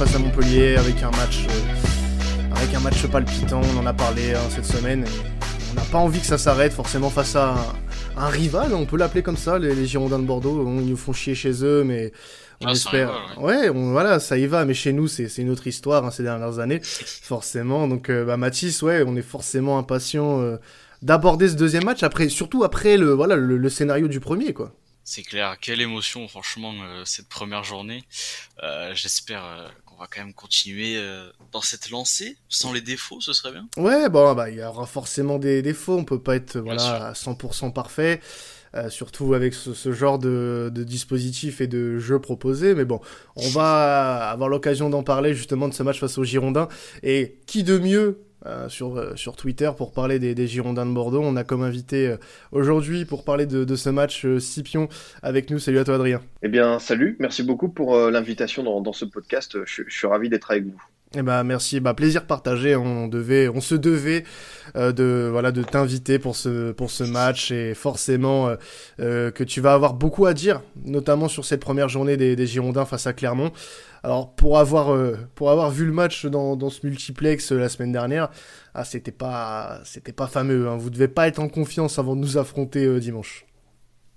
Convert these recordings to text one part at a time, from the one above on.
face à Montpellier avec un match, euh, avec un match palpitant. On en a parlé hein, cette semaine. on n'a pas envie que ça s'arrête forcément face à un, rival. On peut l'appeler comme ça, les, Girondins de Bordeaux. ils nous font chier chez eux, mais on ah, espère. ouais, voilà, ça y va. Mais chez nous, c'est une autre histoire hein, ces dernières années, forcément. Donc, euh, bah, Mathis, ouais, on est forcément impatient euh, d'aborder ce deuxième match. Après, surtout après le, voilà, le scénario du premier, quoi. C'est clair, quelle émotion franchement euh, cette première journée. Euh, j'espère euh, va quand même continuer dans cette lancée, sans les défauts, ce serait bien. Ouais, bon, bah il y aura forcément des défauts, on peut pas être voilà à 100% parfait. surtout avec ce, genre de, de, dispositif et de jeu proposé. Mais bon, on va avoir l'occasion d'en parler justement de ce match face aux Girondins. Et qui de mieux euh, sur, euh, sur Twitter pour parler des, Girondins de Bordeaux. On a comme invité euh, aujourd'hui pour parler de, ce match Scipion avec nous. Salut à toi Adrien. Eh bien salut, merci beaucoup pour l'invitation dans, ce podcast. Je, suis ravi d'être avec vous. Eh ben merci, bah plaisir partagé. On devait, on se devait de voilà de t'inviter pour ce pour ce match et forcément que tu vas avoir beaucoup à dire, notamment sur cette première journée des, des Girondins face à Clermont. Alors pour avoir euh, pour avoir vu le match dans, dans ce multiplex euh, la semaine dernière, ah c'était pas c'était pas fameux. Hein. Vous devez pas être en confiance avant de nous affronter euh, dimanche.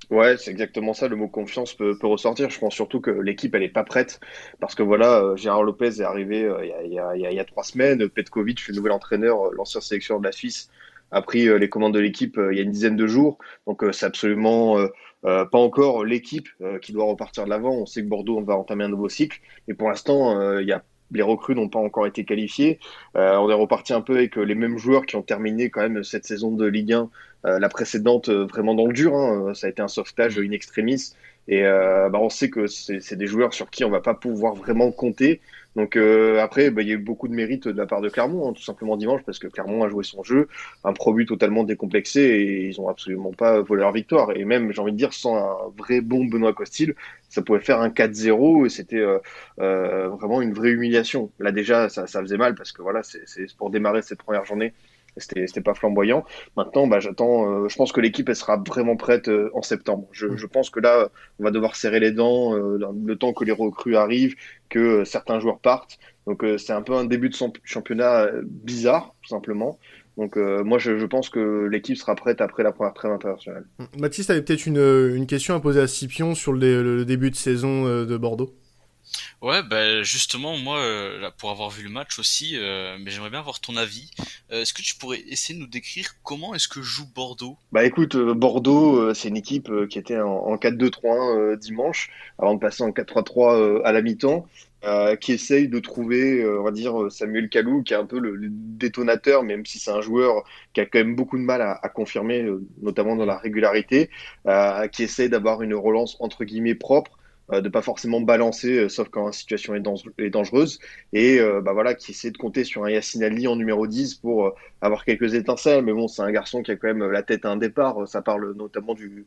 Ouais, c'est exactement ça. Le mot confiance peut, ressortir. Je pense surtout que l'équipe elle est pas prête parce que voilà, Gérard Lopez est arrivé il y, a, trois semaines. Petkovic, le nouvel entraîneur, l'ancien sélectionneur de la Suisse, a pris les commandes de l'équipe il y a une dizaine de jours. Donc c'est absolument euh, pas encore l'équipe euh, qui doit repartir de l'avant. On sait que Bordeaux on va entamer un nouveau cycle, mais pour l'instant, euh, y a les recrues n'ont pas encore été qualifiées. on est reparti un peu avec les mêmes joueurs qui ont terminé quand même cette saison de Ligue 1, la précédente vraiment dans le dur. Hein. Ça a été un sauvetage in extremis. Et bah, on sait que c'est des joueurs sur qui on va pas pouvoir vraiment compter. Donc euh, après, bah, il y a eu beaucoup de mérite de la part de Clermont, hein, tout simplement dimanche, parce que Clermont a joué son jeu, un produit totalement décomplexé, et ils ont absolument pas volé leur victoire. Et même, j'ai envie de dire, sans un vrai bon Benoît Costil, ça pouvait faire un 4-0, et c'était euh, euh, vraiment une vraie humiliation. Là déjà, ça, ça faisait mal, parce que voilà, c'est pour démarrer cette première journée, c'était pas flamboyant. Maintenant, bah, j'attends. Euh, je pense que l'équipe elle sera vraiment prête euh, en septembre. Je, mm. je, pense que là, on va devoir serrer les dents euh, le temps que les recrues arrivent, que certains joueurs partent. Donc c'est un peu un début de championnat bizarre, tout simplement. Donc moi, je, je, pense que l'équipe sera prête après la première trêve internationale. Mm. Mathis, tu avais peut-être une, une, question à poser à Scipion sur le, le début de saison de Bordeaux? Ouais, bah justement, moi, euh, pour avoir vu le match aussi, euh, mais j'aimerais bien avoir ton avis. Euh, est-ce que tu pourrais essayer de nous décrire comment est-ce que joue Bordeaux? Bah écoute, Bordeaux, c'est une équipe qui était en, 4-2-3-1 dimanche, avant de passer en 4-3-3 à la mi-temps. qui essaye de trouver, on va dire, Samuel Kalou, qui est un peu le, détonateur, même si c'est un joueur qui a quand même beaucoup de mal à, à confirmer, notamment dans la régularité, qui essaye d'avoir une relance entre guillemets propre, euh, de pas forcément balancer, euh, sauf quand la situation est, dangereuse, et euh, bah voilà, qui essaie de compter sur un Yacine Ali en numéro 10 pour avoir quelques étincelles, mais bon, c'est un garçon qui a quand même la tête à un départ, ça parle notamment du,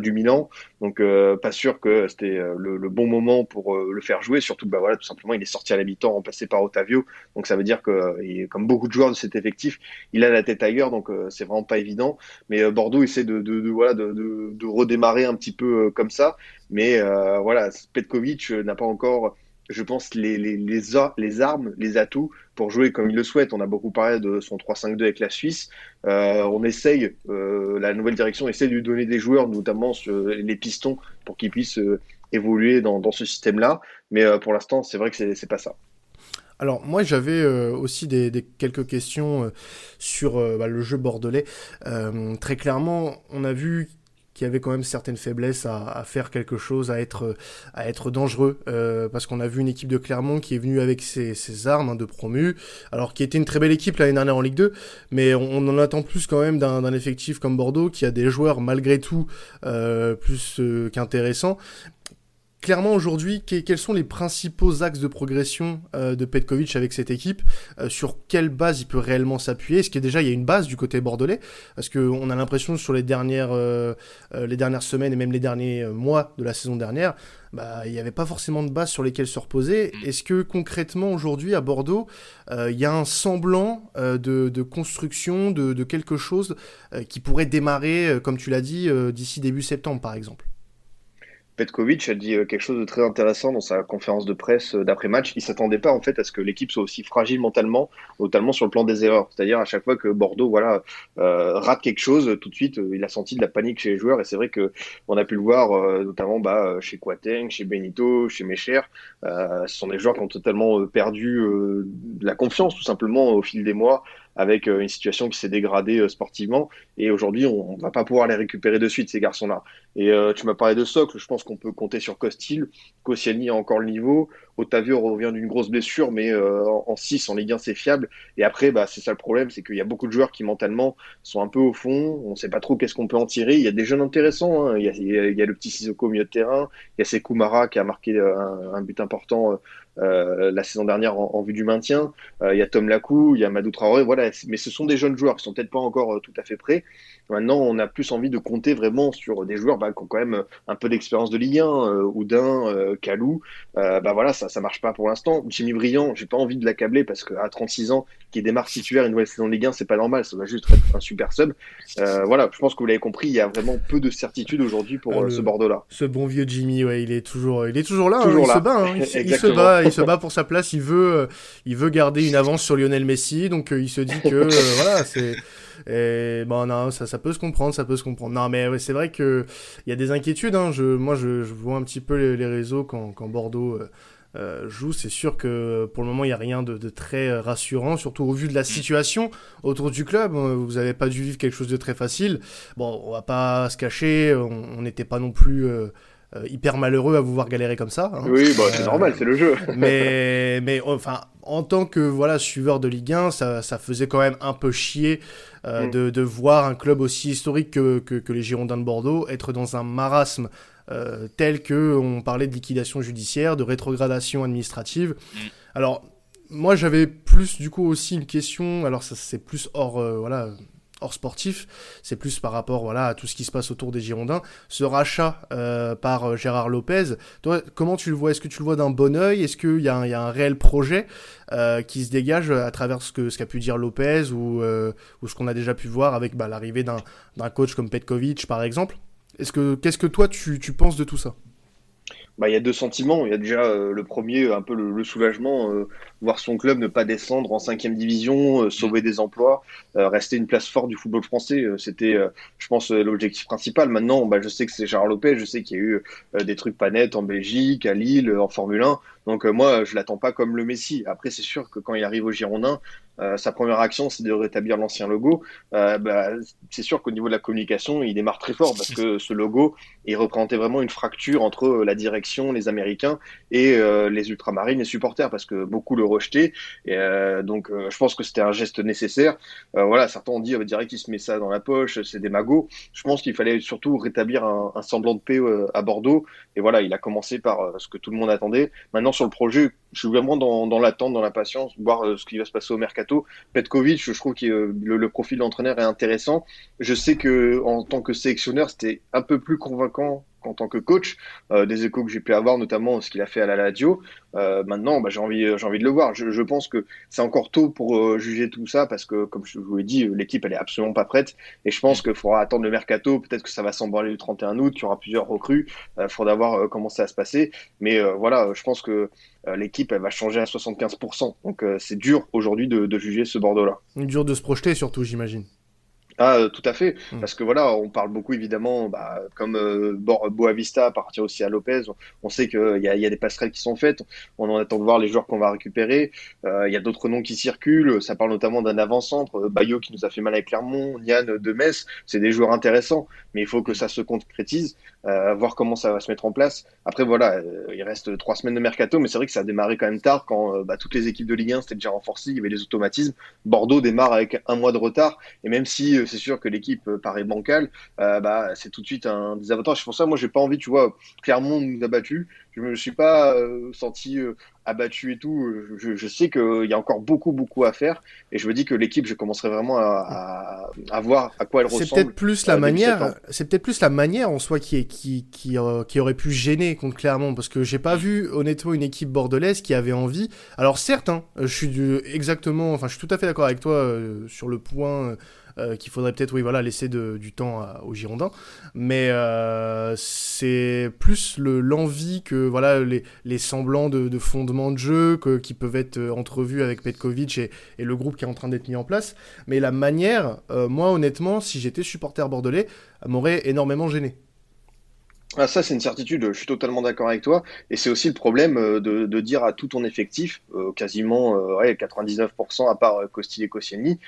du Milan, donc pas sûr que c'était le, bon moment pour le faire jouer, surtout bah voilà, tout simplement, il est sorti à l'habitant remplacé par Otavio, donc ça veut dire que, comme beaucoup de joueurs de cet effectif, il a la tête ailleurs, donc c'est vraiment pas évident, mais Bordeaux essaie de, de, de voilà, de, de, redémarrer un petit peu comme ça, mais euh, voilà, Petkovic n'a pas encore, je pense, les, les, les, armes, les atouts pour jouer comme il le souhaite. On a beaucoup parlé de son 3-5-2 avec la Suisse. Euh, on essaye, euh, la nouvelle direction essaie de lui donner des joueurs, notamment les pistons, pour qu'ils puissent euh, évoluer dans, ce système-là. Mais euh, pour l'instant, c'est vrai que c'est pas ça. Alors moi j'avais euh, aussi des, quelques questions euh, sur euh, bah, le jeu bordelais. très clairement, on a vu qui avait quand même certaines faiblesses à, faire quelque chose, à être, dangereux, euh, parce qu'on a vu une équipe de Clermont qui est venue avec ses, armes hein, de promu, alors qui était une très belle équipe l'année dernière en Ligue 2, mais on, en attend plus quand même d'un effectif comme Bordeaux, qui a des joueurs malgré tout euh, plus euh, qu'intéressants, clairement aujourd'hui, quels sont les principaux axes de progression euh, de Petkovic avec cette équipe? Euh, Sur quelle base il peut réellement s'appuyer? Est-ce qu'il y a déjà il y a une base du côté bordelais? Parce qu'on a l'impression sur les dernières, euh, les dernières semaines et même les derniers mois de la saison dernière, bah, il n'y avait pas forcément de base sur lesquelles se reposer. Mm. Est-ce que concrètement aujourd'hui à Bordeaux, il y a un semblant de, construction de, de quelque chose qui pourrait démarrer, comme tu l'as dit, d'ici début septembre par exemple? Petkovic a dit euh, quelque chose de très intéressant dans sa conférence de presse euh, d'après-match. Il s'attendait pas en fait à ce que l'équipe soit aussi fragile mentalement, notamment sur le plan des erreurs. C'est-à-dire à chaque fois que Bordeaux voilà euh, rate quelque chose, tout de suite il a senti de la panique chez les joueurs et c'est vrai que on a pu le voir notamment bah, chez Quateng, chez Benito, chez Mecher. ce sont des joueurs qui ont totalement perdu la confiance tout simplement au fil des mois avec euh, une situation qui s'est dégradée euh, sportivement. Et aujourd'hui, on, ne va pas pouvoir les récupérer de suite, ces garçons-là. Et euh, tu m'as parlé de socle, je pense qu'on peut compter sur Costil. Koscielny a encore le niveau. Otavio revient d'une grosse blessure, mais en 6, en Ligue 1, c'est fiable. Et après, bah, c'est ça le problème, c'est qu'il y a beaucoup de joueurs qui mentalement sont un peu au fond. On ne sait pas trop qu'est-ce qu'on peut en tirer. Il y a des jeunes intéressants. Hein. Il, y a, le petit Sissoko au milieu de terrain. Il y a Sekou qui a marqué un but important euh, la saison dernière en, vue du maintien. Euh, il y a Tom Lacou, il y a Madou Traoré, voilà. Mais ce sont des jeunes joueurs qui sont peut-être pas encore euh, tout à fait prêts. Maintenant, on a plus envie de compter vraiment sur des joueurs bah, qui ont quand même un peu d'expérience de Ligue 1, euh, Oudin, euh, Calou. Euh, bah voilà, ça, ça marche pas pour l'instant. Jimmy Briand, j'ai pas envie de l'accabler parce qu'à 36 ans, qui démarre titulaire une nouvelle saison de Ligue 1, c'est pas normal. Ça va juste être un super sub. Euh, voilà, je pense que vous l'avez compris, il y a vraiment peu de certitude aujourd'hui pour ah, ce Bordeaux-là. Ce bon vieux Jimmy, ouais, il est toujours, il est toujours là. Hein, il se bat. Hein. il, se bat, il se bat pour sa place. Il veut, il veut garder une avance sur Lionel Messi. Donc il se dit que voilà, c'est et bon, non, ça, ça peut se comprendre, ça peut se comprendre. Non, mais c'est vrai que il y a des inquiétudes. Hein. Je, moi, je, je, vois un petit peu les, réseaux quand, quand Bordeaux euh, euh, joue. C'est sûr que pour le moment, il n'y a rien de, de, très rassurant, surtout au vu de la situation autour du club. Euh, vous n'avez pas dû vivre quelque chose de très facile. Bon, on va pas se cacher, on n'était pas non plus. Euh, euh, hyper malheureux à vous voir galérer comme ça. Hein. Oui, bah, c'est normal, c'est le jeu. mais, mais enfin, en tant que voilà suiveur de Ligue 1, ça, ça faisait quand même un peu chier euh, mm. de, de, voir un club aussi historique que, que, que, les Girondins de Bordeaux être dans un marasme euh, tel que on parlait de liquidation judiciaire, de rétrogradation administrative. Mm. Alors moi j'avais plus du coup aussi une question. Alors ça c'est plus hors voilà hors sportif, c'est plus par rapport voilà à tout ce qui se passe autour des Girondins. Ce rachat euh, par euh, Gérard Lopez, comment tu le vois? Est-ce que tu le vois d'un bon oeil? Est-ce qu'il y, a un réel projet euh, qui se dégage à travers ce qu'a pu dire Lopez ou, ce qu'on a déjà pu voir avec bah, l'arrivée d'un coach comme Petkovic par exemple? Est-ce que qu'est-ce que toi tu penses de tout ça? Bah, il y a deux sentiments. Il y a déjà le premier, un peu le, soulagement, voir son club ne pas descendre en cinquième division, euh, sauver des emplois, euh, rester une place forte du football français. Euh, c'était, je pense, l'objectif principal. Maintenant, bah, je sais que c'est Gérard Lopez, je sais qu'il y a eu des trucs pas nets en Belgique, à Lille, en Formule 1. Donc moi, je l'attends pas comme le Messi. Après, c'est sûr que quand il arrive au Girondin, sa première action, c'est de rétablir l'ancien logo. Bah, c'est sûr qu'au niveau de la communication, il démarre très fort parce que ce logo, il représentait vraiment une fracture entre la direction, les Américains et les ultramarines, les supporters, parce que beaucoup le rejeter. Et, euh, donc, euh, je pense que c'était un geste nécessaire. Euh, voilà, certains ont dit, on dirait qu'il se met ça dans la poche, c'est des magots. Je pense qu'il fallait surtout rétablir un, un, semblant de paix à Bordeaux. Et voilà, il a commencé par ce que tout le monde attendait. Maintenant, sur le projet, je suis vraiment dans, dans l'attente, dans l'impatience, voir ce qui va se passer au mercato. Petkovic, je trouve que le, le, profil d'entraîneur est intéressant. Je sais que en tant que sélectionneur, c'était un peu plus convaincant en tant que coach, euh, des échos que j'ai pu avoir, notamment ce qu'il a fait à la radio. Euh, maintenant, bah, j'ai envie, j'ai envie de le voir. Je, je pense que c'est encore tôt pour euh, juger tout ça parce que, comme je vous l'ai dit, l'équipe elle est absolument pas prête. Et je pense qu'il faudra attendre le mercato. Peut-être que ça va s'emballer le 31 août, qu'il y aura plusieurs recrues. Il faudra voir comment ça va se passer. Mais voilà, je pense que l'équipe elle va changer à 75%. Donc c'est dur aujourd'hui de, de juger ce Bordeaux-là. Dur de se projeter surtout, j'imagine. Ah, tout à fait. Hmm. Parce que voilà, on parle beaucoup évidemment, bah, comme euh, Boavista appartient aussi à Lopez. On sait qu'il y a, y a des passerelles qui sont faites. On en attend de voir les joueurs qu'on va récupérer. Euh, il y a d'autres noms qui circulent. Ça parle notamment d'un avant-centre, euh, Bayo qui nous a fait mal avec Clermont, Nian de Metz. C'est des joueurs intéressants, mais il faut que ça se concrétise, euh, voir comment ça va se mettre en place. Après voilà, il reste trois semaines de mercato, mais c'est vrai que ça a démarré quand même tard quand bah, toutes les équipes de Ligue 1 c'était déjà renforcé, il y avait les automatismes. Bordeaux démarre avec un mois de retard, et même si c'est sûr que l'équipe euh, paraît bancale, euh, bah, c'est tout de suite un désavantage. C'est pour ça, moi, j'ai pas envie, tu vois, Clermont nous a battus. Je me suis pas euh, senti abattu et tout. Je, sais qu'il y a encore beaucoup, beaucoup à faire. Et je me dis que l'équipe, je commencerai vraiment à, à, voir à quoi elle ressemble. C'est peut-être plus la manière, c'est peut-être plus la manière en soi qui, qui, qui, qui, aurait pu gêner contre Clermont. Parce que j'ai pas vu, honnêtement, une équipe bordelaise qui avait envie. Alors, certes, hein, je suis du, exactement, enfin, je suis tout à fait d'accord avec toi sur le point qu'il faudrait peut-être, oui, voilà, laisser du temps aux Girondins. Mais c'est plus l'envie que, voilà, les, semblants de, fondement de jeu qui peuvent être entrevus avec Petkovic et, et, le groupe qui est en train d'être mis en place. Mais la manière, moi, honnêtement, si j'étais supporter bordelais, m'aurait énormément gêné. Ah, ça, c'est une certitude, je suis totalement d'accord avec toi. Et c'est aussi le problème euh, de, dire à tout ton effectif, euh, quasiment euh, ouais, 99% à part Costil et Koscielny,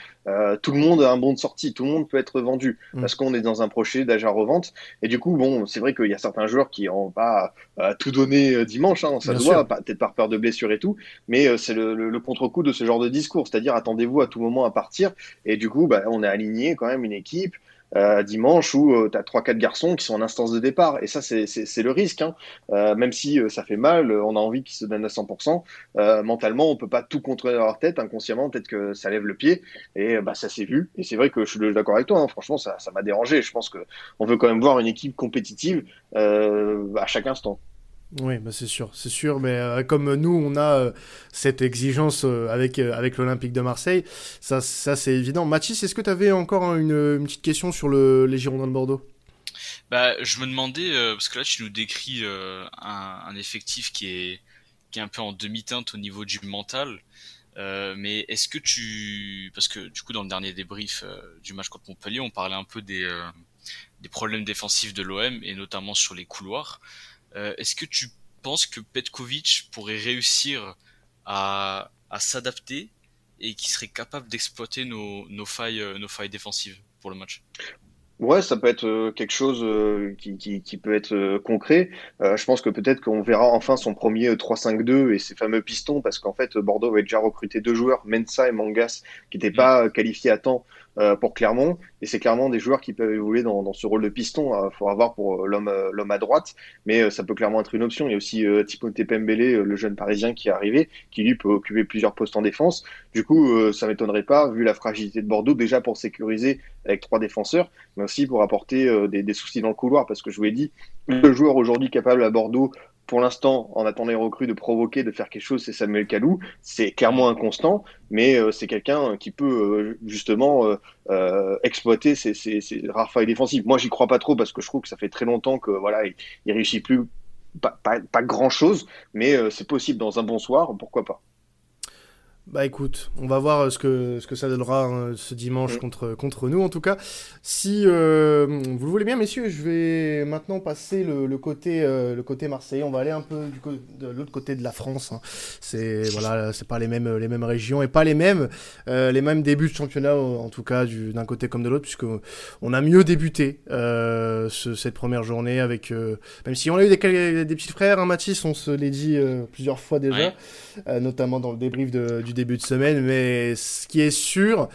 tout le monde a un bon de sortie, tout le monde peut être vendu mm. parce qu'on est dans un projet d'achat revente. Et du coup, bon, c'est vrai qu'il y a certains joueurs qui n'ont pas tout donné dimanche, hein, ça se voit, peut-être par peur de blessure et tout, mais c'est le, contre-coup de ce genre de discours, c'est-à-dire attendez-vous à tout moment à partir. Et du coup, bah, on est aligné quand même une équipe. Euh, dimanche où euh, tu as 3-4 garçons qui sont en instance de départ. Et ça, c'est le risque. Hein. Euh, même si ça fait mal, on a envie qu'ils se donnent à 100%. mentalement, on peut pas tout contrôler dans leur tête. Inconsciemment, peut-être que ça lève le pied. Et bah, ça s'est vu. Et c'est vrai que je suis d'accord avec toi. Hein. Franchement, ça m'a dérangé. Je pense qu'on veut quand même voir une équipe compétitive à chaque instant. Oui, bah c'est sûr, c'est sûr, mais euh, comme nous, on a euh, cette exigence euh, avec, avec l'Olympique de Marseille, ça, ça c'est évident. Mathis, est-ce que tu avais encore une, petite question sur le, les Girondins de Bordeaux? Bah, Je me demandais, parce que là, tu nous décris un, effectif qui est, qui est un peu en demi-teinte au niveau du mental. mais est-ce que tu... Parce que du coup, dans le dernier débrief du match contre Montpellier, on parlait un peu des, des problèmes défensifs de l'OM, et notamment sur les couloirs. Euh, est-ce que tu penses que Petkovic pourrait réussir à, s'adapter et qui serait capable d'exploiter nos, failles, euh, nos failles défensives pour le match? Ouais, ça peut être euh, quelque chose qui, peut être concret. je pense que peut-être qu'on verra enfin son premier 3-5-2 et ses fameux pistons, parce qu'en fait, Bordeaux avait déjà recruté deux joueurs, Mensa et Mangas, qui n'étaient mm. pas qualifiés à temps euh, pour Clermont. Et c'est clairement des joueurs qui peuvent évoluer dans, ce rôle de piston. Il faudra voir pour euh, l'homme euh, l'homme à droite, mais ça peut clairement être une option. Il y a aussi euh, Pembele, le jeune parisien qui est arrivé, qui lui peut occuper plusieurs postes en défense. Du coup, ça m'étonnerait pas, vu la fragilité de Bordeaux, déjà pour sécuriser avec trois défenseurs, mais aussi pour apporter des, des soucis dans le couloir, parce que je vous l'ai dit, le joueur aujourd'hui capable à Bordeaux pour l'instant, en attendant les recrues, de provoquer, de faire quelque chose, c'est Samuel Kalou. C'est clairement inconstant, mais euh, c'est quelqu'un qui peut euh, justement euh, exploiter ses, rares failles défensives. Moi, j'y crois pas trop parce que je trouve que ça fait très longtemps que voilà, il, réussit plus pas, pas grand chose, mais c'est possible dans un bon soir, pourquoi pas. Bah écoute, on va voir euh, ce que, ce que ça donnera hein, ce dimanche mm. contre, contre nous en tout cas. Si euh, vous le voulez bien messieurs, je vais maintenant passer le, le côté, euh, le côté Marseille. On va aller un peu du de l'autre côté de la France. Hein. C'est voilà, c'est pas les mêmes, les mêmes régions et pas les mêmes, les mêmes débuts de championnat en tout cas d'un côté comme de l'autre puisque on a mieux débuté ce, cette première journée avec même si on a eu des, des petits frères, hein, Mathis, on se l'est dit plusieurs fois déjà, notamment dans le débrief de, du début de semaine, mais ce qui est sûr,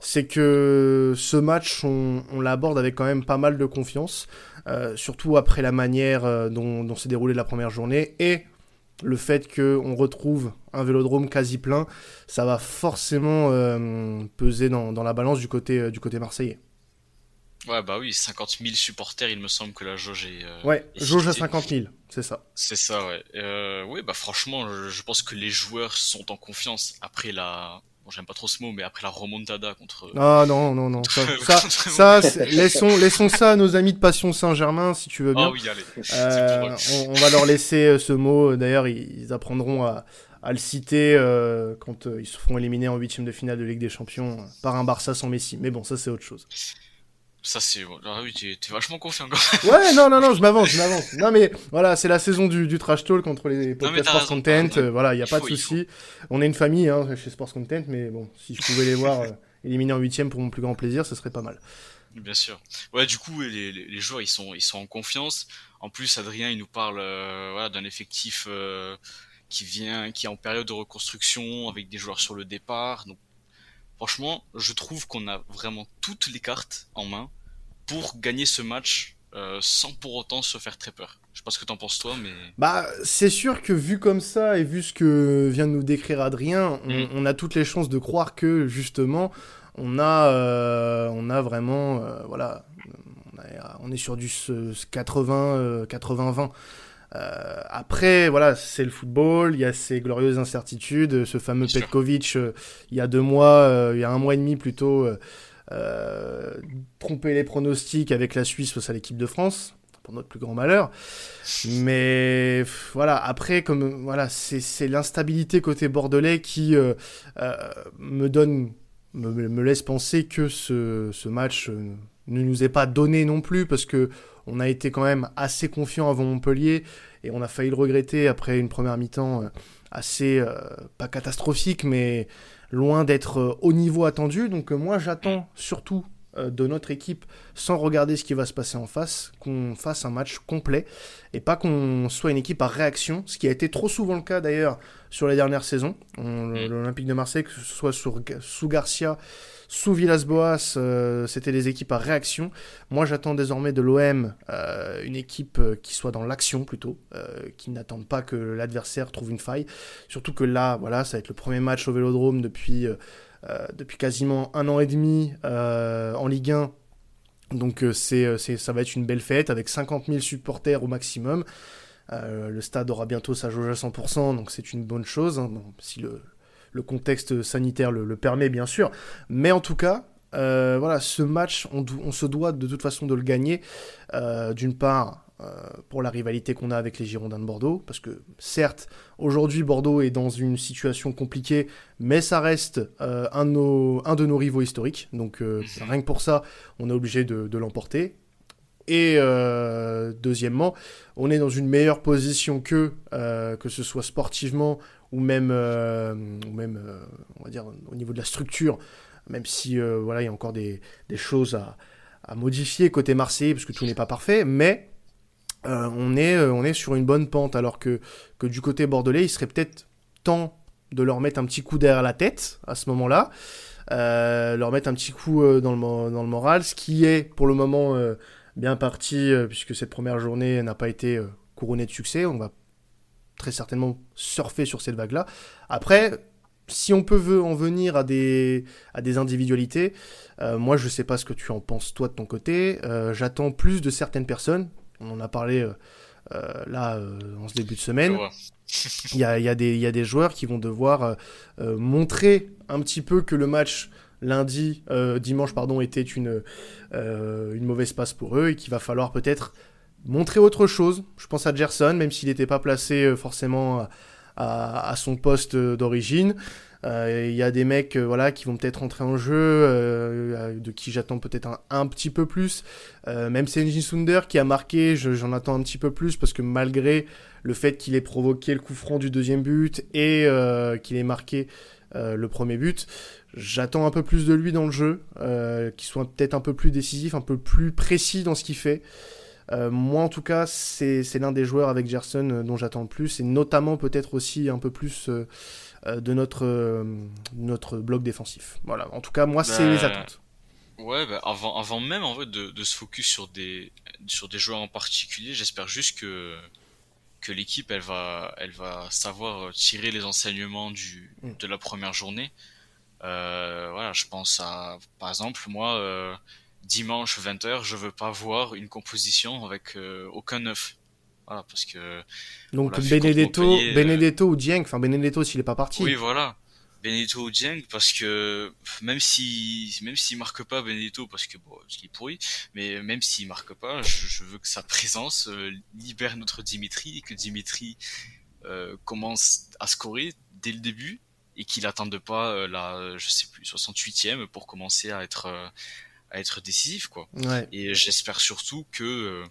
c'est que ce match, on, l'aborde avec quand même pas mal de confiance, euh, surtout après la manière euh, dont, s'est déroulée la première journée et le fait qu'on retrouve un vélodrome quasi plein, ça va forcément euh, peser dans, la balance du côté, du côté marseillais. Ouais, bah oui, 50 000 supporters, il me semble que la jauge est. Euh, ouais, jauge à 50 000, c'est ça. C'est ça, ouais. Euh, oui, bah franchement, je, pense que les joueurs sont en confiance après la. Bon, j'aime pas trop ce mot, mais après la remontada contre. Ah non, non, non. Ça, ça, laissons, laissons ça à nos amis de Passion Saint-Germain, si tu veux bien. Ah oui, allez. Euh, on, va leur laisser euh, ce mot. D'ailleurs, ils, apprendront à, à le citer euh, quand ils se feront éliminer en huitième de finale de Ligue des Champions par un Barça sans Messi. Mais bon, ça c'est autre chose. Ça c'est ah oui t'es vachement confiant ouais non non non je m'avance je m'avance. Non mais voilà c'est la saison du, du trash talk contre les podcasts Sports Content euh, voilà il y a pas de souci. on est une famille hein, chez Sports Content mais bon si je pouvais les voir euh, éliminés en huitième pour mon plus grand plaisir ce serait pas mal. Bien sûr. Ouais du coup les, les, joueurs ils sont ils sont en confiance. En plus Adrien il nous parle euh, voilà, d'un effectif qui vient qui est en période de reconstruction avec des joueurs sur le départ. Donc Franchement, je trouve qu'on a vraiment toutes les cartes en main pour gagner ce match euh, sans pour autant se faire très peur. Je sais pas ce que t'en penses toi, mais... Bah, c'est sûr que vu comme ça et vu ce que vient de nous décrire Adrien, on, mm. a toutes les chances de croire que justement, on a, euh, on a vraiment, euh, voilà, on, est sur du 80, 80-20. Euh, après, voilà, c'est le football, il y a ces glorieuses incertitudes, ce fameux Petkovic, euh, il y a deux mois, euh, il y a un mois et demi plutôt, tromper les pronostics avec la Suisse face à l'équipe de France pour notre plus grand malheur. Mais voilà, après, comme voilà, c'est l'instabilité côté bordelais qui me donne, me, laisse penser que ce, ce match ne nous est pas donné non plus parce que on a été quand même assez confiant avant Montpellier et on a failli le regretter après une première mi-temps assez, euh, pas catastrophique, mais loin d'être euh, au niveau attendu. Donc euh, moi j'attends surtout de notre équipe, sans regarder ce qui va se passer en face, qu'on fasse un match complet et pas qu'on soit une équipe à réaction, ce qui a été trop souvent le cas d'ailleurs sur les dernières saisons. Mm. L'Olympique de Marseille, que ce soit sous Garcia, sous Villas-Boas, euh, c'était des équipes à réaction. Moi, j'attends désormais de l'OM euh, une équipe euh, qui soit dans l'action plutôt, qui n'attende pas que l'adversaire trouve une faille. Surtout que là, voilà, ça va être le premier match au Vélodrome depuis, depuis quasiment un an et demi en Ligue 1. Donc c'est, ça va être une belle fête avec 50 000 supporters au maximum. le stade aura bientôt sa jauge à 100%, donc c'est une bonne chose. Hein. si le, contexte sanitaire le, permet bien sûr. Mais en tout cas, euh, voilà, ce match, on, se doit de toute façon de le gagner. Euh, d'une part, euh, pour la rivalité qu'on a avec les Girondins de Bordeaux, parce que certes, aujourd'hui Bordeaux est dans une situation compliquée, mais ça reste un, de nos, un, de nos, rivaux historiques. Donc mhm. rien que pour ça, on est obligé de, de l'emporter. Et deuxièmement, on est dans une meilleure position que que ce soit sportivement ou même, euh, ou même euh, on va dire, au niveau de la structure, même si euh, voilà, il y a encore des, des choses à, à, modifier côté Marseille, parce que tout n'est pas parfait, mais on, est, on est sur une bonne pente, alors que, que du côté bordelais, il serait peut-être temps de leur mettre un petit coup à la tête à ce moment-là, leur mettre un petit coup dans, le, dans le moral, ce qui est pour le moment bien parti, puisque cette première journée n'a pas été couronnée de succès. On va très certainement surfer sur cette vague-là. Après, si on peut en venir à des, à des individualités, euh, moi je sais pas ce que tu en penses toi de ton côté, euh, j'attends plus de certaines personnes, on en a parlé euh, là en ce début de semaine, il y a, y, a y a, des joueurs qui vont devoir montrer un petit peu que le match lundi, dimanche pardon, était une, une mauvaise passe pour eux et qu'il va falloir peut-être montrer autre chose. Je pense à Gerson, même s'il n'était pas placé euh, forcément à, son poste euh, d'origine. Euh, il y a des mecs voilà, qui vont peut-être entrer en jeu, de qui j'attends peut-être un, petit peu plus. même Senji Sunder qui a marqué, j'en attends un petit peu plus parce que malgré le fait qu'il ait provoqué le coup franc du deuxième but et qu'il ait marqué le premier but, j'attends un peu plus de lui dans le jeu, qu'il soit peut-être un peu plus décisif, un peu plus précis dans ce qu'il fait. Euh, moi, en tout cas, c'est l'un des joueurs avec Gerson euh, dont j'attends le plus, et notamment peut-être aussi un peu plus euh, de notre, notre bloc défensif. Voilà, en tout cas, moi, c'est les bah, attentes. Ouais, bah, avant, avant même en vrai de, de, se focus sur des, sur des joueurs en particulier, j'espère juste que, que l'équipe elle va, elle va savoir tirer les enseignements du, mm. de la première journée. voilà, je pense à, par exemple, moi, dimanche 20h, je veux pas voir une composition avec euh, aucun neuf. Voilà, parce que. Donc Benedetto, euh, Benedetto ou Dieng, enfin Benedetto s'il est pas parti. Oui, voilà. Benedetto ou Dieng, parce que même si même s'il marque pas Benedetto, parce que bon, il est pourri, mais même s'il marque pas, je, veux que sa présence euh, libère notre Dimitri et que Dimitri commence à scorer dès le début et qu'il attende pas la, je sais plus, 68e pour commencer à être à être décisif quoi. Et j'espère surtout que euh,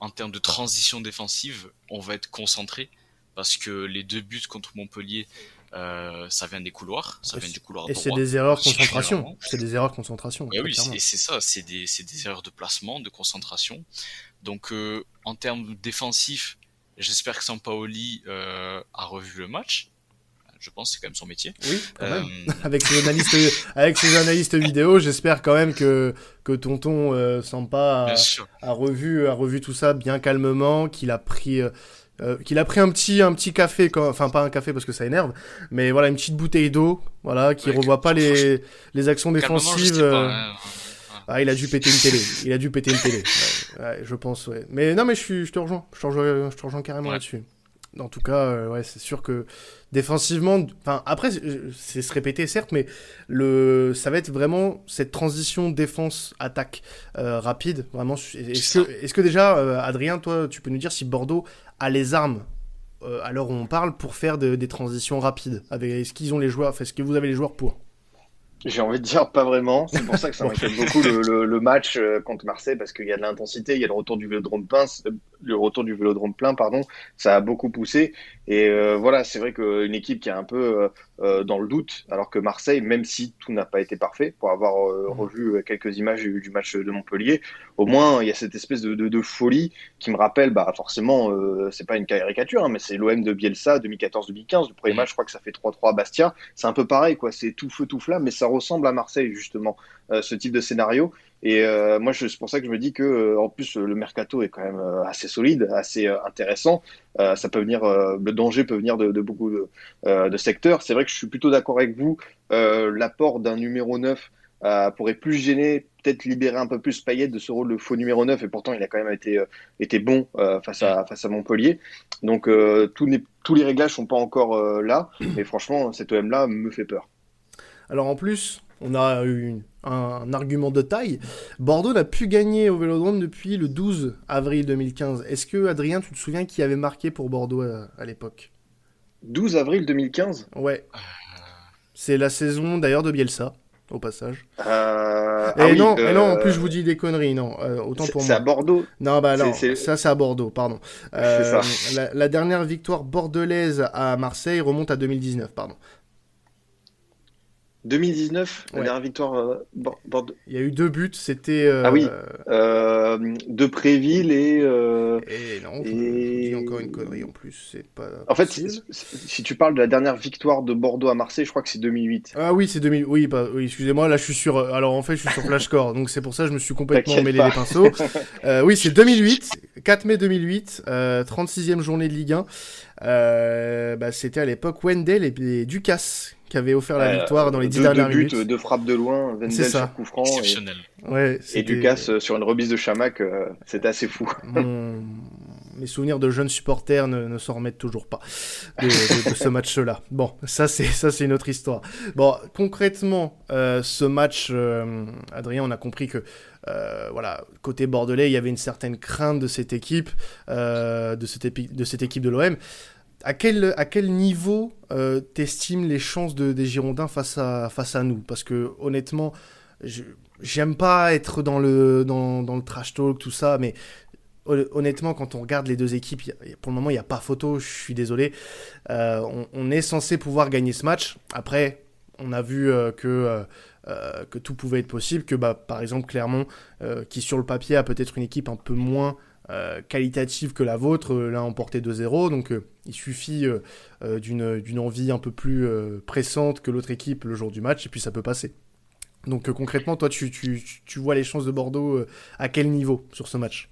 en termes de transition défensive, on va être concentré parce que les deux buts contre Montpellier, euh, ça vient des couloirs, ça vient du couloir Et c'est des erreurs concentration. C'est des erreurs concentration. oui, et c'est ça, c'est des, des, erreurs de placement, de concentration. Donc euh, en termes défensifs, j'espère que Sampaoli euh, a revu le match je pense, c'est quand même son métier. Oui, quand même. Euh, avec ses analystes, avec ses analystes vidéo, j'espère quand même que que Tonton euh, Sampa a, revu a revu tout ça bien calmement, qu'il a pris euh, euh, qu'il a pris un petit un petit café, quand... enfin pas un café parce que ça énerve, mais voilà une petite bouteille d'eau, voilà, qui revoit pas les les actions défensives. Hein. Ah, il a dû péter une télé. Il a dû péter une télé. Ouais, je pense, ouais. Mais non, mais je, suis, je te rejoins. Je te rejoins, je te rejoins carrément là-dessus. En tout cas, ouais, c'est sûr que défensivement, enfin après c'est se répéter certes, mais le ça va être vraiment cette transition défense attaque rapide. Vraiment, est-ce que, est que déjà Adrien, toi, tu peux nous dire si Bordeaux a les armes à l'heure où on parle pour faire des transitions rapides avec Est-ce qu'ils ont les joueurs, est-ce que vous avez les joueurs pour? J'ai envie de dire pas vraiment. C'est pour ça que ça m'inquiète beaucoup le, le, match euh, contre Marseille parce qu'il y a de l'intensité, il y a le retour du vélodrome plein, le retour du vélodrome plein, pardon. Ça a beaucoup poussé. Et euh, voilà, c'est vrai qu'une équipe qui est un peu euh, euh, dans le doute, alors que Marseille, même si tout n'a pas été parfait, pour avoir mmh. revu quelques images du, match de Montpellier, au moins il y a cette espèce de, de, de folie qui me rappelle, bah forcément, c'est pas une caricature, hein, mais c'est l'OM de Bielsa 2014-2015. Le premier mmh. match, je crois que ça fait 3-3 à Bastia. C'est un peu pareil, quoi. C'est tout feu tout flamme, mais ça ressemble à Marseille justement, ce type de scénario. Et euh, moi, c'est pour ça que je me dis que, euh, en plus, le mercato est quand même euh, assez solide, assez intéressant. ça peut venir, le danger peut venir de, beaucoup de, secteurs. C'est vrai que je suis plutôt d'accord avec vous. L'apport d'un numéro 9 pourrait plus gêner, peut-être libérer un peu plus Payet de ce rôle de faux numéro 9. Et pourtant, il a quand même été, bon face, à, face à Montpellier. Donc, tous les réglages sont pas encore là. Mais franchement, cet OM-là me fait peur. Alors, en plus, on a eu un, argument de taille. Bordeaux n'a pu gagner au Vélodrome depuis le 12 avril 2015. Est-ce que, Adrien, tu te souviens qui avait marqué pour Bordeaux à, l'époque? 12 avril 2015 Ouais. C'est la saison d'ailleurs de Bielsa, au passage. Euh... Et, ah non, et non, en plus je vous dis des conneries, non. Euh, autant pour moi. C'est à Bordeaux. Non, bah non, ça c'est à Bordeaux, pardon. Euh, la, la, dernière victoire bordelaise à Marseille remonte à 2019, pardon. 2019, la dernière victoire. Euh, Il y a eu deux buts, c'était. Euh, ah oui, euh, de Préville et. et non, et... encore une connerie en plus, c'est pas. En fait, si, tu parles de la dernière victoire de Bordeaux à Marseille, je crois que c'est 2008. Ah oui, c'est 2008. Oui, oui excusez-moi, là je suis sur. Alors en fait, je suis sur Flashcore, donc c'est pour ça que je me suis complètement mêlé les pinceaux. oui, c'est 2008, 4 mai 2008, 36e journée de Ligue 1. bah, c'était à l'époque Wendell et Ducasse qui avait offert la victoire dans les dix dernières minutes. Deux buts, deux frappes de loin, Wendell sur coup franc. Exceptionnel. Et, ouais, et Ducasse euh, sur une remise de Chamac, euh, c'était assez fou. Mes souvenirs de jeunes supporters ne, ne s'en remettent toujours pas de, ce match-là. Bon, ça c'est ça c'est une autre histoire. Bon, concrètement, euh, ce match, Adrien, on a compris que voilà, côté bordelais, il y avait une certaine crainte de cette équipe, de, cette de cette équipe de l'OM à quel, niveau euh, t'estimes les chances de, des Girondins face à, nous? Parce que honnêtement, j'aime pas être dans le, trash talk, tout ça, mais honnêtement, quand on regarde les deux équipes, pour le moment, il n'y a pas photo, je suis désolé. Euh, on, est censé pouvoir gagner ce match. Après, on a vu que, euh, que tout pouvait être possible, que bah, par exemple Clermont, qui sur le papier a peut-être une équipe un peu moins euh, qualitative que la vôtre, euh, l'un emporté 2-0. Donc euh, il suffit d'une envie un peu plus pressante que l'autre équipe le jour du match et puis ça peut passer. Donc concrètement, toi, tu, tu, tu, vois les chances de Bordeaux à quel niveau sur ce match?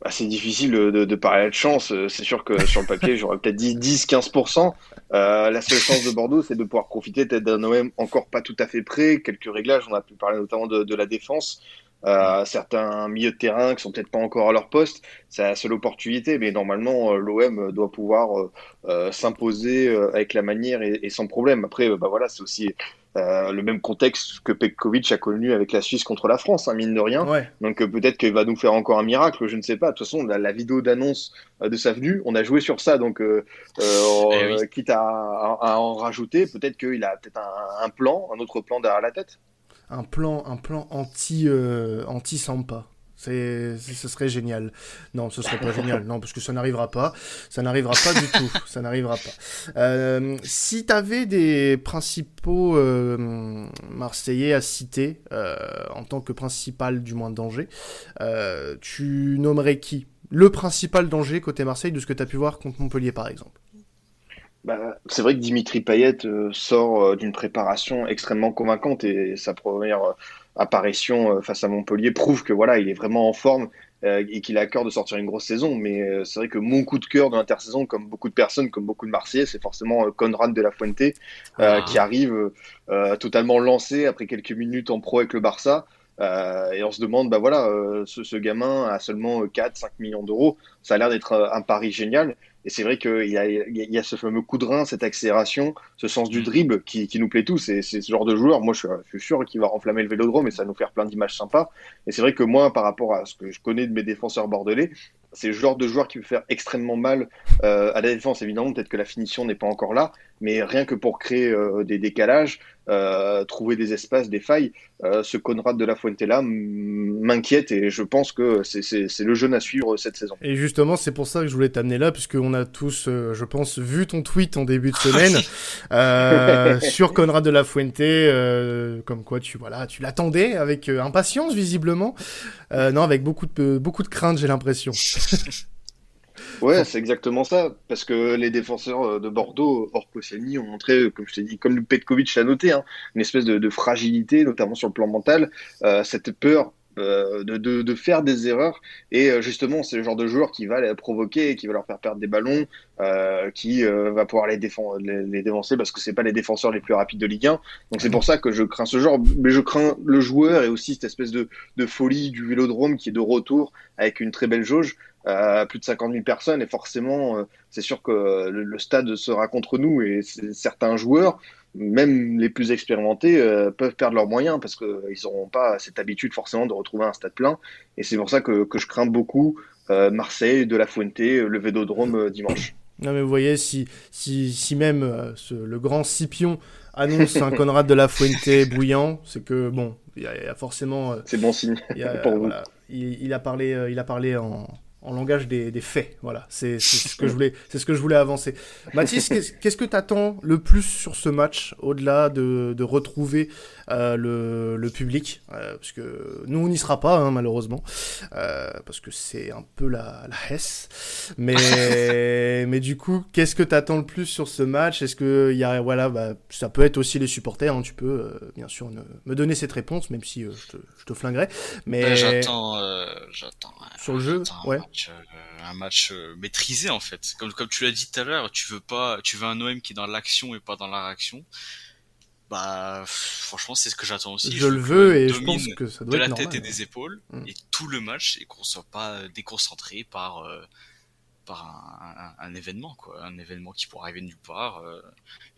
Bah, C'est difficile de, de, parler de chance. C'est sûr que sur le papier, j'aurais peut-être dit 10-15%. la seule chance de Bordeaux, c'est de pouvoir profiter peut-être d'un OM encore pas tout à fait prêt. Quelques réglages, on a pu parler notamment de, de la défense. Euh, certains milieux de terrain qui sont peut-être pas encore à leur poste, c'est la seule opportunité, mais normalement euh, l'OM doit pouvoir euh, s'imposer avec la manière et, sans problème. Après, bah voilà, c'est aussi le même contexte que Petkovic a connu avec la Suisse contre la France, hein, mine de rien. Donc peut-être qu'il va nous faire encore un miracle, je ne sais pas. De toute façon, la, vidéo d'annonce de sa venue, on a joué sur ça, donc eh quitte à, en rajouter, peut-être qu'il a peut-être un, un plan, un autre plan derrière la tête un plan, un plan anti, euh, anti Sampa. C'est, ce serait génial. Non, ce serait pas génial. Non, parce que ça n'arrivera pas. Ça n'arrivera pas du tout. Ça n'arrivera pas. Euh, si tu avais des principaux euh, Marseillais à citer en tant que principal du moins danger, tu nommerais qui? Le principal danger côté Marseille de ce que tu as pu voir contre Montpellier par exemple bah, c'est vrai que Dimitri Payet euh, sort euh, d'une préparation extrêmement convaincante et sa première euh, apparition face à Montpellier prouve que voilà, il est vraiment en forme et qu'il a à cœur de sortir une grosse saison. Mais c'est vrai que mon coup de cœur de l'intersaison, comme beaucoup de personnes, comme beaucoup de Marseillais, c'est forcément Conrad de la Fuente ah. qui arrive totalement lancé après quelques minutes en pro avec le Barça. et on se demande, bah voilà, ce, ce, gamin a seulement 4-5 millions d'euros. Ça a l'air d'être un pari génial. Et c'est vrai qu'il y a, il y a ce fameux coup de rein, cette accélération, ce sens du dribble qui, qui nous plaît tous. Et c'est ce genre de joueur, moi je suis, je suis sûr qu'il va renflammer le vélodrome et ça va nous faire plein d'images sympas. Et c'est vrai que moi, par rapport à ce que je connais de mes défenseurs bordelais, c'est le genre de joueur qui peut faire extrêmement mal euh, à la défense. Évidemment, peut-être que la finition n'est pas encore là, mais rien que pour créer euh, des décalages, euh, trouver des espaces, des failles, euh, ce Conrad de la Fuente là m'inquiète et je pense que c'est le jeune à suivre cette saison. Et justement, c'est pour ça que je voulais t'amener là, puisqu'on a tous, euh, je pense, vu ton tweet en début de semaine euh, sur Conrad de la Fuente, comme quoi tu voilà, tu l'attendais avec impatience visiblement, non, avec beaucoup de beaucoup de crainte, j'ai l'impression. Ouais, c'est exactement ça. Parce que les défenseurs euh, de Bordeaux, hors Koscielny, ont montré, comme je t'ai dit, comme Petkovic l'a noté, hein, une espèce de, de, fragilité, notamment sur le plan mental, euh, cette peur euh, de, de, de, faire des erreurs. Et euh, justement, c'est le genre de joueur qui va les provoquer, qui va leur faire perdre des ballons, euh, qui va pouvoir les, défendre, les, les, dévancer parce que c'est pas les défenseurs les plus rapides de Ligue 1. Donc c'est pour ça que je crains ce genre. Mais je crains le joueur et aussi cette espèce de, de folie du vélodrome qui est de retour avec une très belle jauge euh, plus de 50 000 personnes et forcément euh, c'est sûr que le, le, stade sera contre nous et certains joueurs même les plus expérimentés euh, peuvent perdre leurs moyens parce qu'ils n'auront pas cette habitude forcément de retrouver un stade plein et c'est pour ça que, que, je crains beaucoup euh, Marseille, De La Fuente, le Vélodrome euh, dimanche. Non mais vous voyez si, si, si même ce, le grand Scipion annonce un Conrad de la Fuente bouillant, c'est que bon, il y, y, a forcément. c'est bon signe a, pour vous. Il, il, a parlé, il a parlé en, en langage des, des faits. Voilà, c'est ce que je voulais, c'est ce que je voulais avancer. Mathis, qu'est-ce que tu attends le plus sur ce match, au-delà de, de, retrouver le, le, public, euh, parce que nous on n'y sera pas hein, malheureusement, euh, parce que c'est un peu la, la hesse. Mais mais du coup, qu'est-ce que tu attends le plus sur ce match? Est-ce que il y a voilà, bah, ça peut être aussi les supporters. Hein, tu peux euh, bien sûr ne, me donner cette réponse, même si euh, je te, je, te, flinguerai. Mais ben, j'attends, j'attends sur le jeu, ouais. Match, euh, un match euh, maîtrisé en fait. Comme comme tu l'as dit tout à l'heure, tu veux pas, tu veux un OM qui est dans l'action et pas dans la réaction. Bah franchement, c'est ce que j'attends aussi. Je, je le veux et je pense que ça doit de être la normal, tête et des épaules Mm. et tout le match et qu'on soit pas déconcentré par euh, par un, un, un, événement quoi, un événement qui pourrait arriver nulle part, euh,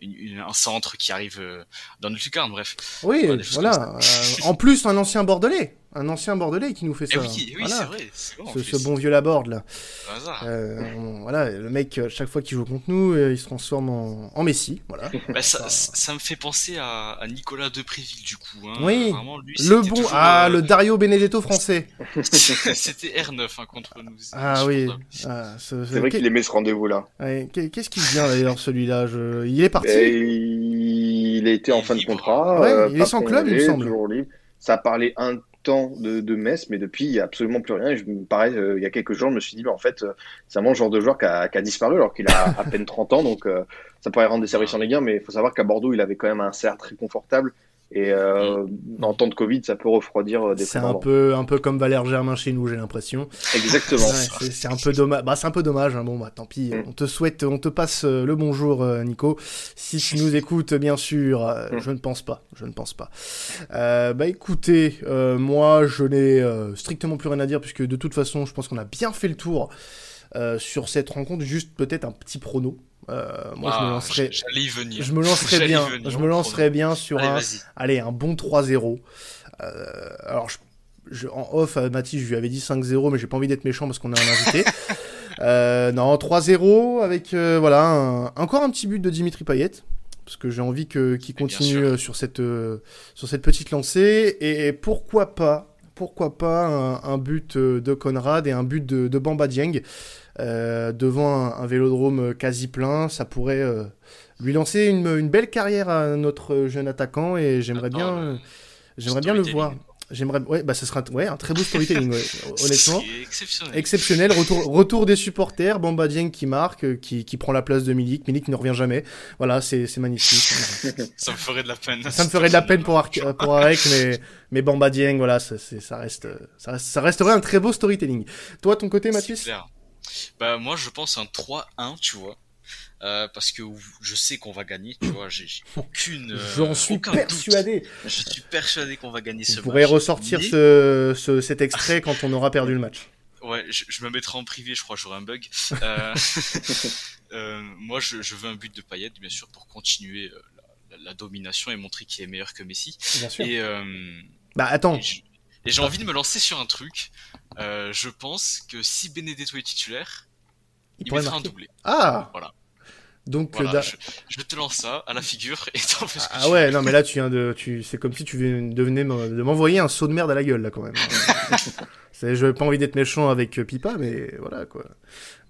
une, une, un centre qui arrive euh, dans notre lucarne, bref. Oui, voilà. Euh, en plus, un ancien bordelais, un ancien bordelais qui nous fait ça. Eh oui, oui voilà. c'est vrai. Bon, ce, ce, bon vieux Laborde là. Euh, on, voilà, le mec chaque fois qu'il joue contre nous, euh, il se transforme en, en Messi, voilà. bah, ça, ça, me fait penser à, à Nicolas Depréville du coup. Hein. Oui. Vraiment, lui, le bon, ah, le Dario Benedetto français. C'était R9 hein, contre nous. Ah oui. Ah, c'est vrai qu'il aimait ce rendez-vous là. Ouais, Qu'est-ce qu'il vient d'ailleurs celui-là? Je... Il est parti. Et il a été en fin de contrat. Ouais, euh, il est sans club, il me semble. Ça a parlé un de, de mais depuis, il n'y a absolument plus rien. Et je, pareil, euh, il y a quelques jours, je me suis dit, bah, en fait, euh, c'est vraiment le genre de joueur qui a, disparu alors qu'il a à peine 30 ans. Donc, euh, ça pourrait rendre des services en Ligue 1, mais il faut savoir qu'à Bordeaux, il avait quand même un CR très confortable. Et euh, Mm. en temps de Covid, ça peut refroidir des C'est un peu, un peu comme Valère Germain chez nous, j'ai l'impression. Exactement. Ouais, c'est un peu dommage. Bah, c'est un peu dommage. Hein. Bon, bah, tant pis. Mm. On te souhaite, on te passe le bonjour, Nico. Si tu nous écoutes, bien sûr. Mm. Je ne pense pas. Je ne pense pas. Euh, bah, écoutez, euh, moi, je n'ai euh, strictement plus rien à dire puisque de toute façon, je pense qu'on a bien fait le tour euh, sur cette rencontre. Juste peut-être un petit prono. Euh, moi, je me y venir. Je me lancerais bien. Venir, je me lancerais bien sur allez, un. Allez, un bon 3-0. Euh, alors, je, je, en off, à Mathis, je lui avais dit 5-0, mais j'ai pas envie d'être méchant parce qu'on a un invité. euh, non, 3-0 avec euh, voilà un, encore un petit but de Dimitri Payet parce que j'ai envie que qu'il continue euh, sur cette euh, sur cette petite lancée et, et pourquoi pas pourquoi pas un, un, but de Conrad et un but de, de Bamba Dieng euh, devant un, un, vélodrome quasi plein, ça pourrait euh, lui lancer une, une, belle carrière à notre jeune attaquant et j'aimerais bien, euh, j'aimerais bien le voir. J'aimerais, ouais, bah ça sera ouais, un très beau storytelling, ouais, honnêtement. Exceptionnel. Exceptionnel. Retour, retour des supporters, Bamba Dieng qui marque, qui, qui prend la place de Milik. Milik ne revient jamais. Voilà, c'est, c'est magnifique. ça me ferait de la peine. Ça me ferait de la peine pour, Ar pour Arek, mais, mais Bamba Dieng, voilà, ça, ça reste, ça reste, ça resterait un très beau storytelling. Toi, ton côté, Mathis? Bah, moi, je pense un 3-1, tu vois. euh, parce que je sais qu'on va gagner. Tu vois, j'ai aucune. Euh, J'en suis persuadé. Je suis persuadé qu'on va gagner ce match. Vous pourrez ressortir ce, ce, cet extrait quand on aura perdu le match. Ouais, je, je, me mettrai en privé, je crois, j'aurai un bug. Euh, moi, je, je, veux un but de Payet, bien sûr, pour continuer la, la, domination et montrer qu'il est meilleur que Messi. Bien sûr. Et, bah attends. Et j'ai envie de me lancer sur un truc. je pense que si Benedetto est titulaire, il, il mettra un doublé. Ah Voilà. Donc voilà, je, je, te lance ça à la figure et t'en fais ce que Ah ouais, non mais là tu viens de tu c'est comme si tu devenais de m'envoyer un saut de merde à la gueule là quand même. c'est je pas envie d'être méchant avec Pipa mais voilà quoi.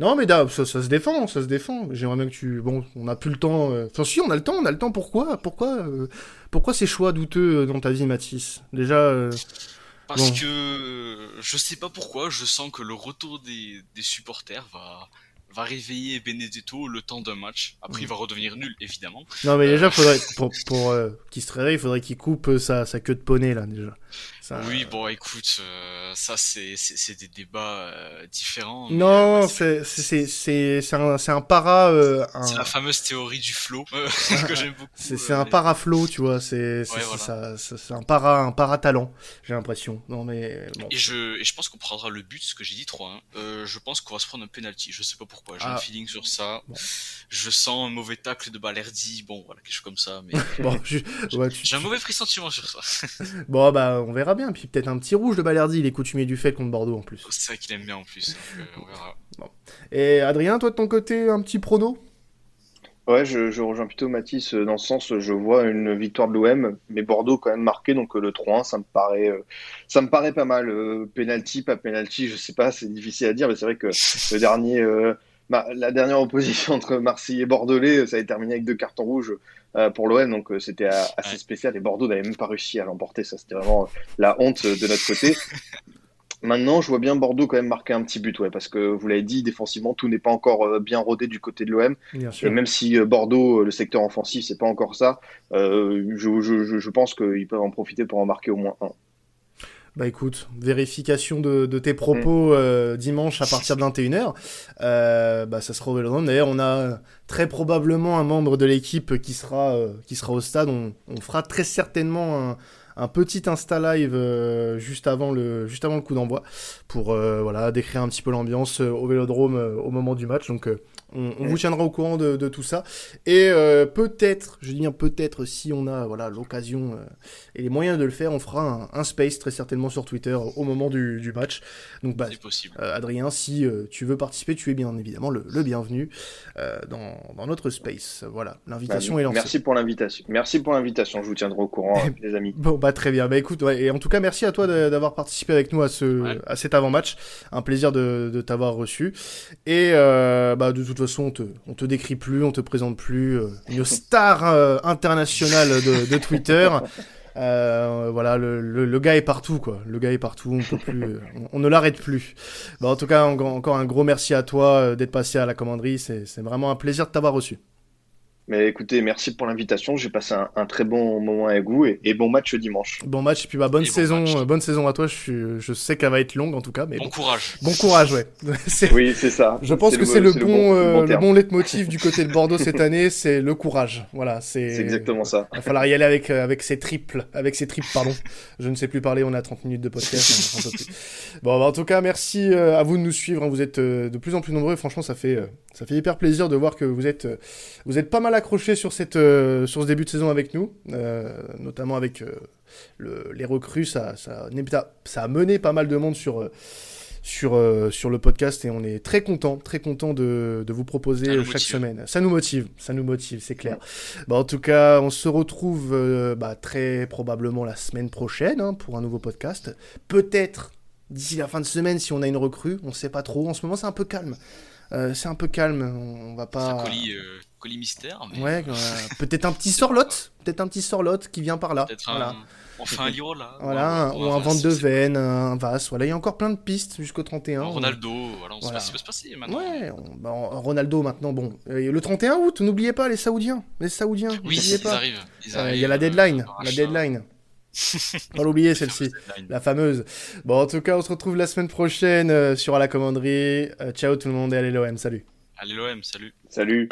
Non mais ça, ça se défend, ça se défend. J'aimerais bien que tu bon, on a plus le temps euh, enfin si on a le temps, on a le temps pourquoi Pourquoi euh... pourquoi ces choix douteux euh, dans ta vie Mathis? Déjà euh... parce bon. que je sais pas pourquoi, je sens que le retour des, des supporters va va réveiller Benedetto le temps d'un match. Après, il va redevenir nul, évidemment. Non, mais déjà, faudrait, pour, pour euh, qu'il se réveille, il faudrait qu'il coupe sa, sa queue de poney, là, déjà. Ça, oui, euh... bon, écoute, euh, ça, c'est des débats euh, différents. Non, ouais, c'est c'est un, un para. Un... C'est la fameuse théorie du flow que j'aime beaucoup. C'est un para flow, tu vois. C'est ouais, voilà. un para un para talent, j'ai l'impression. Non mais. Bon. Et je et je pense qu'on prendra le but, ce que j'ai dit 3 euh, Je pense qu'on va se prendre un penalty. Je sais pas pourquoi. J'ai ah. un feeling sur ça. Bon. Je sens un mauvais tacle de Balerdi. Bon, voilà, quelque chose comme ça. Mais bon, j'ai ouais, tu... un mauvais pressentiment sur ça. bon, bah, on verra bien. Puis peut-être un petit rouge de Balerdi, il est coutumier du fait contre Bordeaux en plus. C'est vrai qu'il aime bien en plus, donc, euh, on verra. Bon. Et Adrien, toi de ton côté, un petit prono? Ouais, je, je, rejoins plutôt Mathis dans le sens, je vois une victoire de l'OM, mais Bordeaux quand même marqué, donc le 3-1, ça me paraît, ça me paraît pas mal. penalty, pas penalty, je sais pas, c'est difficile à dire, mais c'est vrai que le dernier, euh, la dernière opposition entre Marseille et Bordelais, ça a terminé avec deux cartons rouges euh, pour l'OM, donc euh, c'était assez ouais. spécial. Et Bordeaux n'avait même pas réussi à l'emporter, ça c'était vraiment la honte de notre côté. Maintenant, je vois bien Bordeaux quand même marquer un petit but, ouais, parce que vous l'avez dit, défensivement, tout n'est pas encore bien rodé du côté de l'OM. Et même si Bordeaux, le secteur offensif, c'est pas encore ça, euh, je, je, je pense qu'ils peuvent en profiter pour en marquer au moins un. Bah écoute, vérification de, de tes propos euh, dimanche à partir de 21h. Euh, bah ça sera au Vélodrome. D'ailleurs, on a très probablement un membre de l'équipe qui sera euh, qui sera au stade. On, on fera très certainement un, un petit Insta live euh, juste avant le juste avant le coup d'envoi pour euh, voilà décrire un petit peu l'ambiance au Vélodrome au moment du match. Donc on, on, vous tiendra au courant de, de tout ça. Et euh, peut-être, je dis bien peut-être, si on a voilà l'occasion euh, et les moyens de le faire, on fera un, un, space très certainement sur Twitter au moment du, du match. Donc bah, euh, Adrien, si tu veux participer, tu es bien évidemment le, le bienvenu dans, dans, notre space. Voilà, l'invitation bah, est lancée. Merci pour l'invitation. Merci pour l'invitation. Je vous tiendrai au courant, les amis. Bon bah très bien. Bah écoute, ouais, et en tout cas merci à toi d'avoir participé avec nous à ce ouais. à cet avant-match. Un plaisir de, de t'avoir reçu. Et bah de toute façon, on te, on te décrit plus, on te présente plus euh, une star euh, internationale de, de Twitter. Euh, voilà, le, le, le, gars est partout, quoi. Le gars est partout, on peut plus, on, on ne l'arrête plus. Bah, en tout cas, en, encore un gros merci à toi d'être passé à la commanderie. C'est vraiment un plaisir de t'avoir reçu. Mais écoutez, merci pour l'invitation. J'ai passé un, un, très bon moment avec vous et, et, bon match dimanche. Bon match, et puis bah bonne et saison, bon bonne saison à toi. Je, suis, je sais qu'elle va être longue en tout cas, mais bon, bon courage. Bon courage, ouais. oui, c'est ça. Je pense que c'est le, bon, le bon, euh, le bon leitmotiv du côté de Bordeaux cette année, c'est le courage. Voilà, c'est. exactement ça. Il va falloir y aller avec avec ses triples, avec ses triples, pardon. Je ne sais plus parler. On a 30 minutes de podcast. bon, bah, en tout cas, merci à vous de nous suivre. Hein. Vous êtes de plus en plus nombreux. Franchement, ça fait ça fait hyper plaisir de voir que vous êtes vous êtes pas mal accrochés sur cette euh, sur ce début de saison avec nous, euh, notamment avec euh, le, les recrues. Ça, ça, ça, a mené pas mal de monde sur, sur, sur le podcast et on est très content, très content de, de vous proposer chaque motive. semaine. Ça nous motive, ça nous motive, c'est clair. Bah, en tout cas, on se retrouve bah, très probablement la semaine prochaine hein, pour un nouveau podcast. Peut-être d'ici la fin de semaine si on a une recrue, on sait pas trop. En ce moment, c'est un peu calme. Euh, c'est un peu calme, on va pas. Un colis, euh, colis mystère. Mais... Ouais, euh, peut-être un petit sorlotte, peut-être un petit sorlotte qui vient par là. Voilà. Un... On fait un Liro là. Voilà, ou un, un vente de veine, un Vas. Voilà, il y a encore plein de pistes jusqu'au 31. Un Ronaldo, voilà, on voilà. sait pas ce qui peut se passer maintenant. Ouais, on, bah, Ronaldo maintenant, bon. Euh, le 31 août, n'oubliez pas les Saoudiens. Les Saoudiens. Oui, ils pas. arrivent. Il euh, y a la deadline. La deadline. Pas l'oublier celle-ci, la fameuse. Bon, en tout cas, on se retrouve la semaine prochaine euh, sur à la commanderie. Euh, ciao tout le monde et allez l'OM, salut. Allez l'OM, salut. Salut.